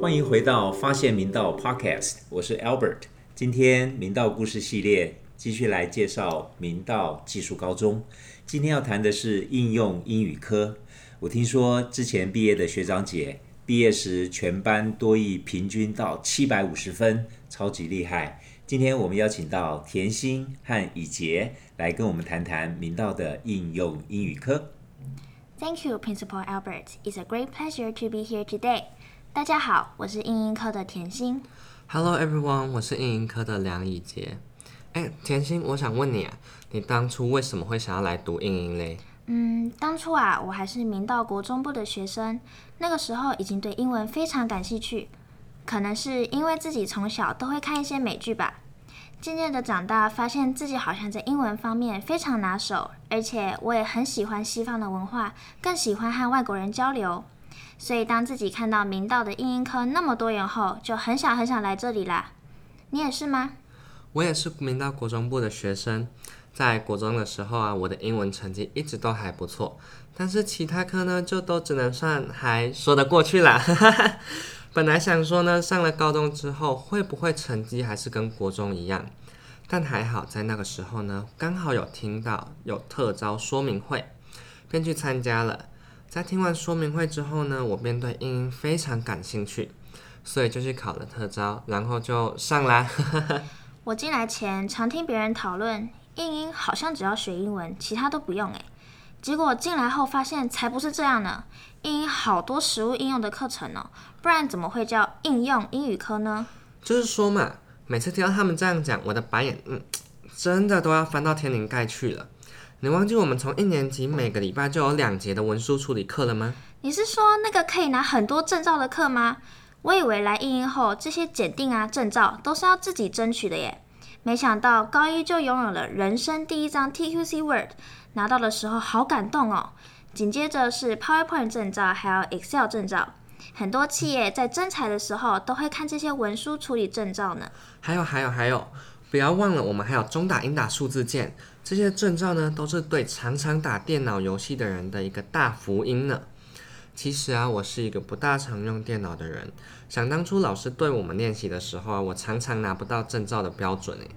欢迎回到发现明道 Podcast，我是 Albert。今天明道故事系列继续来介绍明道技术高中。今天要谈的是应用英语科。我听说之前毕业的学长姐毕业时全班多益平均到七百五十分，超级厉害。今天我们邀请到甜心和以杰来跟我们谈谈明道的应用英语科。Thank you, Principal Albert. It's a great pleasure to be here today. 大家好，我是英英科的甜心。Hello everyone，我是英英科的梁以杰。哎，甜心，我想问你啊，你当初为什么会想要来读英英嘞？嗯，当初啊，我还是明道国中部的学生，那个时候已经对英文非常感兴趣，可能是因为自己从小都会看一些美剧吧。渐渐的长大，发现自己好像在英文方面非常拿手，而且我也很喜欢西方的文化，更喜欢和外国人交流。所以当自己看到明道的英英科那么多元后，就很想很想来这里啦。你也是吗？我也是明道国中部的学生，在国中的时候啊，我的英文成绩一直都还不错，但是其他科呢，就都只能算还说得过去啦。本来想说呢，上了高中之后会不会成绩还是跟国中一样，但还好在那个时候呢，刚好有听到有特招说明会，便去参加了。在听完说明会之后呢，我便对英英非常感兴趣，所以就去考了特招，然后就上啦。我进来前常听别人讨论，英英好像只要学英文，其他都不用诶。结果进来后发现才不是这样呢，英英好多实物应用的课程哦，不然怎么会叫应用英语科呢？就是说嘛，每次听到他们这样讲，我的白眼，嗯，真的都要翻到天灵盖去了。你忘记我们从一年级每个礼拜就有两节的文书处理课了吗？你是说那个可以拿很多证照的课吗？我以为来应英后，这些检定啊、证照都是要自己争取的耶。没想到高一就拥有了人生第一张 TQC Word，拿到的时候好感动哦。紧接着是 PowerPoint 证照，还有 Excel 证照。很多企业在征才的时候都会看这些文书处理证照呢。还有还有还有，不要忘了我们还有中打、英打数字键，这些证照呢，都是对常常打电脑游戏的人的一个大福音呢。其实啊，我是一个不大常用电脑的人。想当初老师对我们练习的时候啊，我常常拿不到证照的标准诶。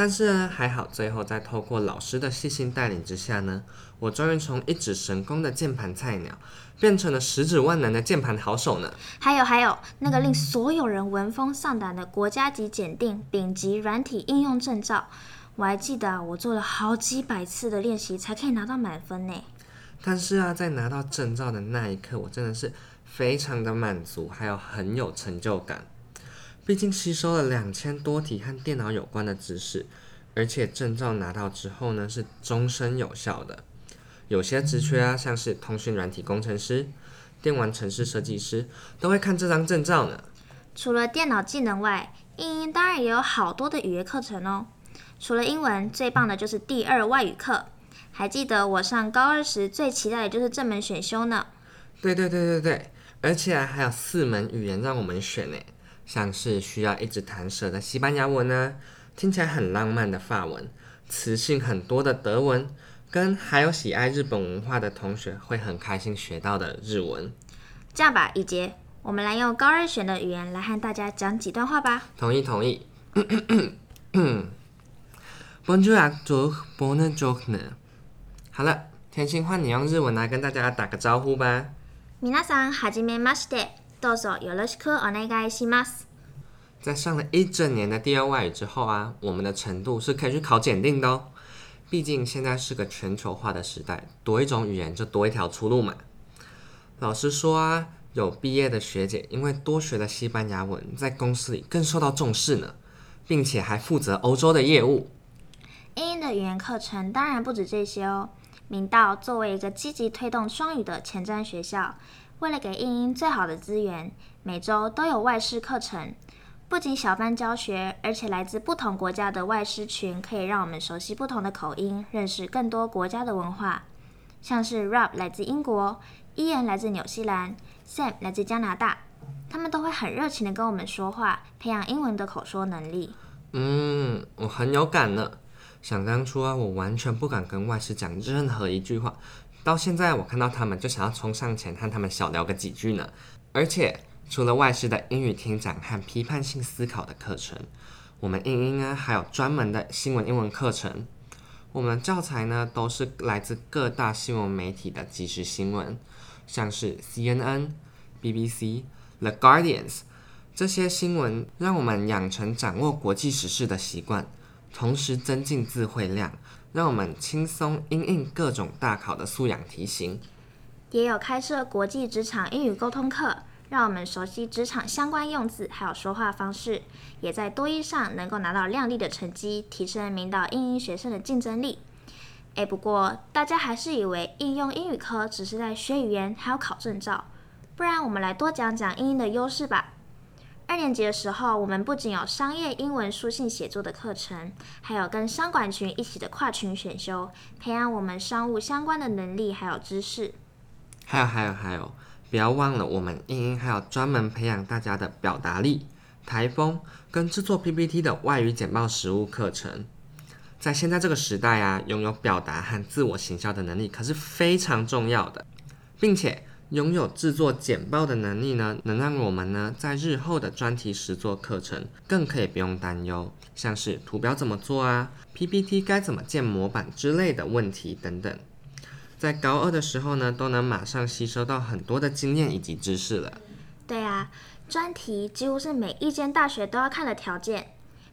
但是呢，还好最后在透过老师的细心带领之下呢，我终于从一指神功的键盘菜鸟，变成了十指万能的键盘好手呢。还有还有，那个令所有人闻风丧胆的国家级检定丙级软体应用证照，我还记得啊，我做了好几百次的练习才可以拿到满分呢。但是啊，在拿到证照的那一刻，我真的是非常的满足，还有很有成就感。毕竟吸收了两千多题和电脑有关的知识，而且证照拿到之后呢，是终身有效的。有些职缺啊，像是通讯软体工程师、电玩城市设计师，都会看这张证照呢。除了电脑技能外，英英当然也有好多的语言课程哦。除了英文，最棒的就是第二外语课。还记得我上高二时最期待的就是这门选修呢。对对对对对，而且啊还有四门语言让我们选呢，像是需要一直弹舌的西班牙文呢，听起来很浪漫的法文，词性很多的德文，跟还有喜爱日本文化的同学会很开心学到的日文。这样吧，以杰，我们来用高二选的语言来和大家讲几段话吧。同意同意。Bonjour à tous, bonne journée。好了，甜心换你用日文来跟大家打个招呼吧。皆さんはじめまして。 どうぞよろしくお願いします。在上了一整年的第二外语之后啊，我们的程度是可以去考检定的哦。毕竟现在是个全球化的时代，多一种语言就多一条出路嘛。老实说啊，有毕业的学姐因为多学了西班牙文，在公司里更受到重视呢，并且还负责欧洲的业务。英英的语言课程当然不止这些哦。明道作为一个积极推动双语的前瞻学校， 为了给英英最好的资源，每周都有外师课程。不仅小班教学，而且来自不同国家的外师群可以让我们熟悉不同的口音，认识更多国家的文化。像是 Rob 来自英国，Ian 来自纽西兰，Sam 来自加拿大，他们都会很热情的跟我们说话，培养英文的口说能力。嗯，我很有感呢。想当初啊，我完全不敢跟外师讲任何一句话，到现在我看到他们就想要冲上前和他们小聊个几句呢。而且除了外师的英语听讲和批判性思考的课程，我们英英呢还有专门的新闻英文课程。我们的教材呢都是来自各大新闻媒体的即时新闻，像是 CNN、BBC、The Guardians 这些新闻，让我们养成掌握国际时事的习惯。同时增进智慧量，让我们轻松应应各种大考的素养题型。也有开设国际职场英语沟通课，让我们熟悉职场相关用字，还有说话方式，也在多一上能够拿到亮丽的成绩，提升明道英英学生的竞争力。诶，不过大家还是以为应用英语科只是在学语言，还要考证照，不然我们来多讲讲英英的优势吧。二年级的时候，我们不仅有商业英文书信写作的课程，还有跟商管群一起的跨群选修，培养我们商务相关的能力还有知识。还有还有还有，不要忘了我们英英还有专门培养大家的表达力、台风跟制作 PPT 的外语简报实务课程。在现在这个时代啊，拥有表达和自我行销的能力可是非常重要的，并且。拥有制作简报的能力呢，能让我们呢在日后的专题实作课程更可以不用担忧，像是图表怎么做啊，PPT 该怎么建模板之类的问题等等，在高二的时候呢，都能马上吸收到很多的经验以及知识了。对啊，专题几乎是每一间大学都要看的条件。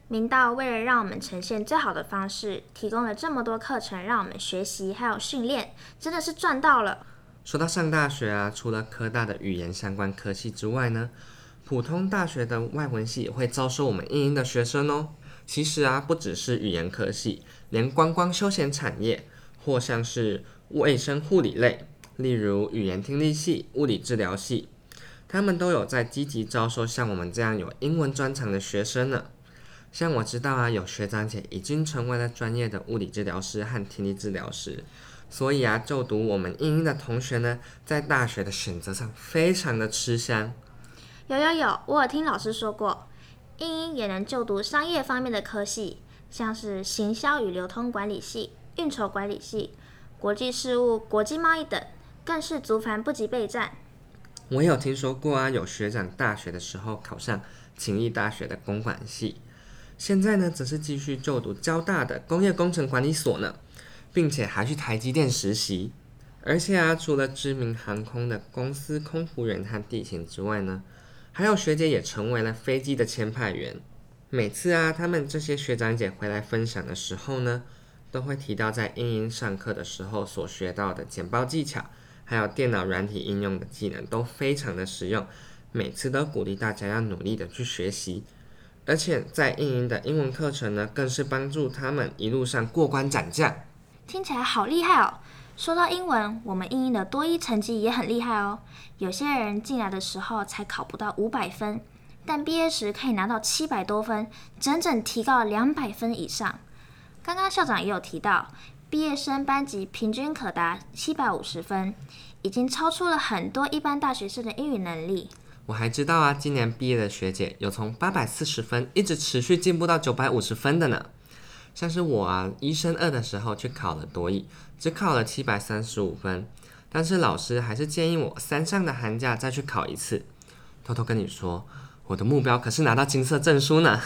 明道为了让我们呈现最好的方式，提供了这么多课程让我们学习还有训练，真的是赚到了。说到上大学啊，除了科大的语言相关科系之外呢，普通大学的外文系也会招收我们英英的学生哦。其实啊，不只是语言科系，连观光休闲产业或像是卫生护理类，例如语言听力系、物理治疗系，他们都有在积极招收像我们这样有英文专长的学生呢。像我知道啊，有学长姐已经成为了专业的物理治疗师和听力治疗师。所以啊，就读我们英英的同学呢，在大学的选择上非常的吃香。有有有，我有听老师说过，英英也能就读商业方面的科系，像是行销与流通管理系、运筹管理系、国际事务、国际贸易等，更是足繁不及备战。我有听说过啊，有学长大学的时候考上勤益大学的公管系，现在呢，则是继续就读交大的工业工程管理所呢。并且还去台积电实习，而且啊，除了知名航空的公司空服员和地勤之外呢，还有学姐也成为了飞机的签派员。每次啊，他们这些学长姐回来分享的时候呢，都会提到在英英上课的时候所学到的简报技巧，还有电脑软体应用的技能都非常的实用。每次都鼓励大家要努力的去学习，而且在英英的英文课程呢，更是帮助他们一路上过关斩将。听起来好厉害哦！说到英文，我们英英的多一成绩也很厉害哦。有些人进来的时候才考不到五百分，但毕业时可以拿到七百多分，整整提高了两百分以上。刚刚校长也有提到，毕业生班级平均可达七百五十分，已经超出了很多一般大学生的英语能力。我还知道啊，今年毕业的学姐有从八百四十分一直持续进步到九百五十分的呢。像是我啊，一升二的时候去考了多艺，只考了七百三十五分，但是老师还是建议我三上的寒假再去考一次。偷偷跟你说，我的目标可是拿到金色证书呢。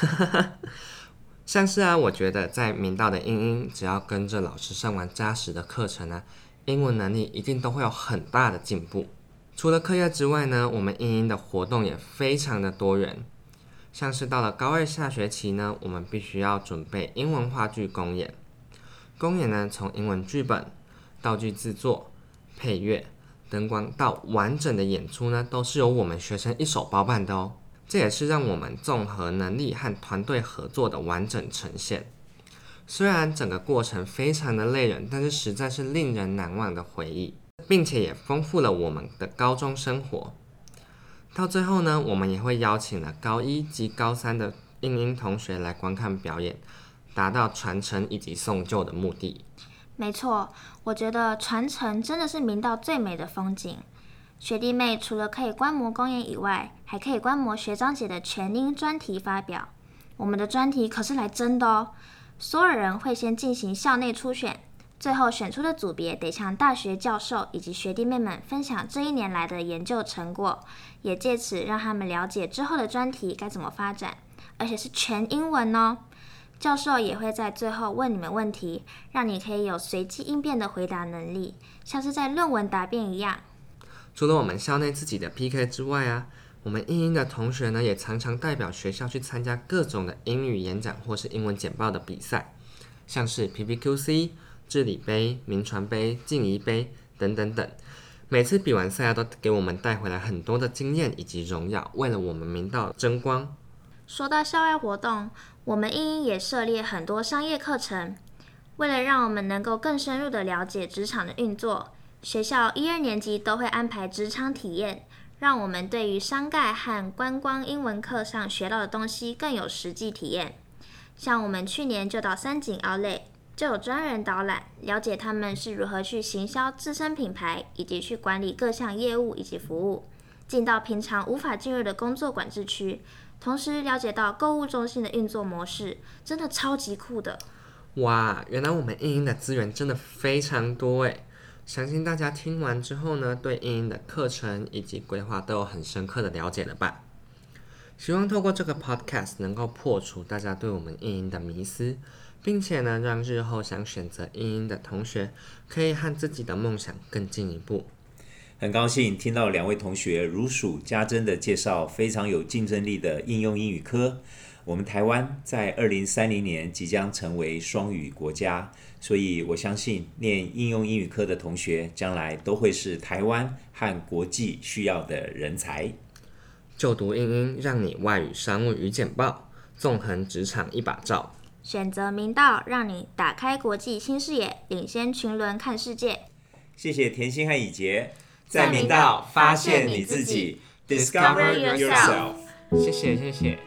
像是啊，我觉得在明道的英英，只要跟着老师上完扎实的课程呢，英文能力一定都会有很大的进步。除了课业之外呢，我们英英的活动也非常的多元。像是到了高二下学期呢，我们必须要准备英文话剧公演。公演呢，从英文剧本、道具制作、配乐、灯光到完整的演出呢，都是由我们学生一手包办的哦。这也是让我们综合能力和团队合作的完整呈现。虽然整个过程非常的累人，但是实在是令人难忘的回忆，并且也丰富了我们的高中生活。到最后呢，我们也会邀请了高一及高三的英英同学来观看表演，达到传承以及送旧的目的。没错，我觉得传承真的是明道最美的风景。学弟妹除了可以观摩公演以外，还可以观摩学长姐的全英专题发表。我们的专题可是来真的哦！所有人会先进行校内初选，最后选出的组别得向大学教授以及学弟妹们分享这一年来的研究成果，也借此让他们了解之后的专题该怎么发展，而且是全英文哦。教授也会在最后问你们问题，让你可以有随机应变的回答能力，像是在论文答辩一样。除了我们校内自己的 PK 之外啊，我们英英的同学呢，也常常代表学校去参加各种的英语演讲或是英文简报的比赛，像是 PPQC、治理杯、名传杯、静怡杯等等等。每次比完赛，都给我们带回来很多的经验以及荣耀，为了我们明道争光。说到校外活动，我们英英也涉猎很多商业课程，为了让我们能够更深入的了解职场的运作。学校一二年级都会安排职场体验，让我们对于商盖和观光英文课上学到的东西更有实际体验。像我们去年就到三井 Outlet，就有专人导览，了解他们是如何去行销自身品牌，以及去管理各项业务以及服务。进到平常无法进入的工作管制区，同时了解到购物中心的运作模式，真的超级酷的。哇，原来我们英英的资源真的非常多诶。相信大家听完之后呢，对英英的课程以及规划都有很深刻的了解了吧？希望透过这个 podcast 能够破除大家对我们英英的迷思，并且呢，让日后想选择英英的同学可以和自己的梦想更进一步。很高兴听到两位同学如数家珍的介绍非常有竞争力的应用英语科。我们台湾在二零三零年即将成为双语国家，所以我相信念应用英语科的同学将来都会是台湾和国际需要的人才。就读英英，让你外语、商务与简报，纵横职场一把照。选择明道，让你打开国际新视野，领先群伦看世界。谢谢甜心和以杰，在明道发现你自己，Discover yourself。谢谢，谢谢。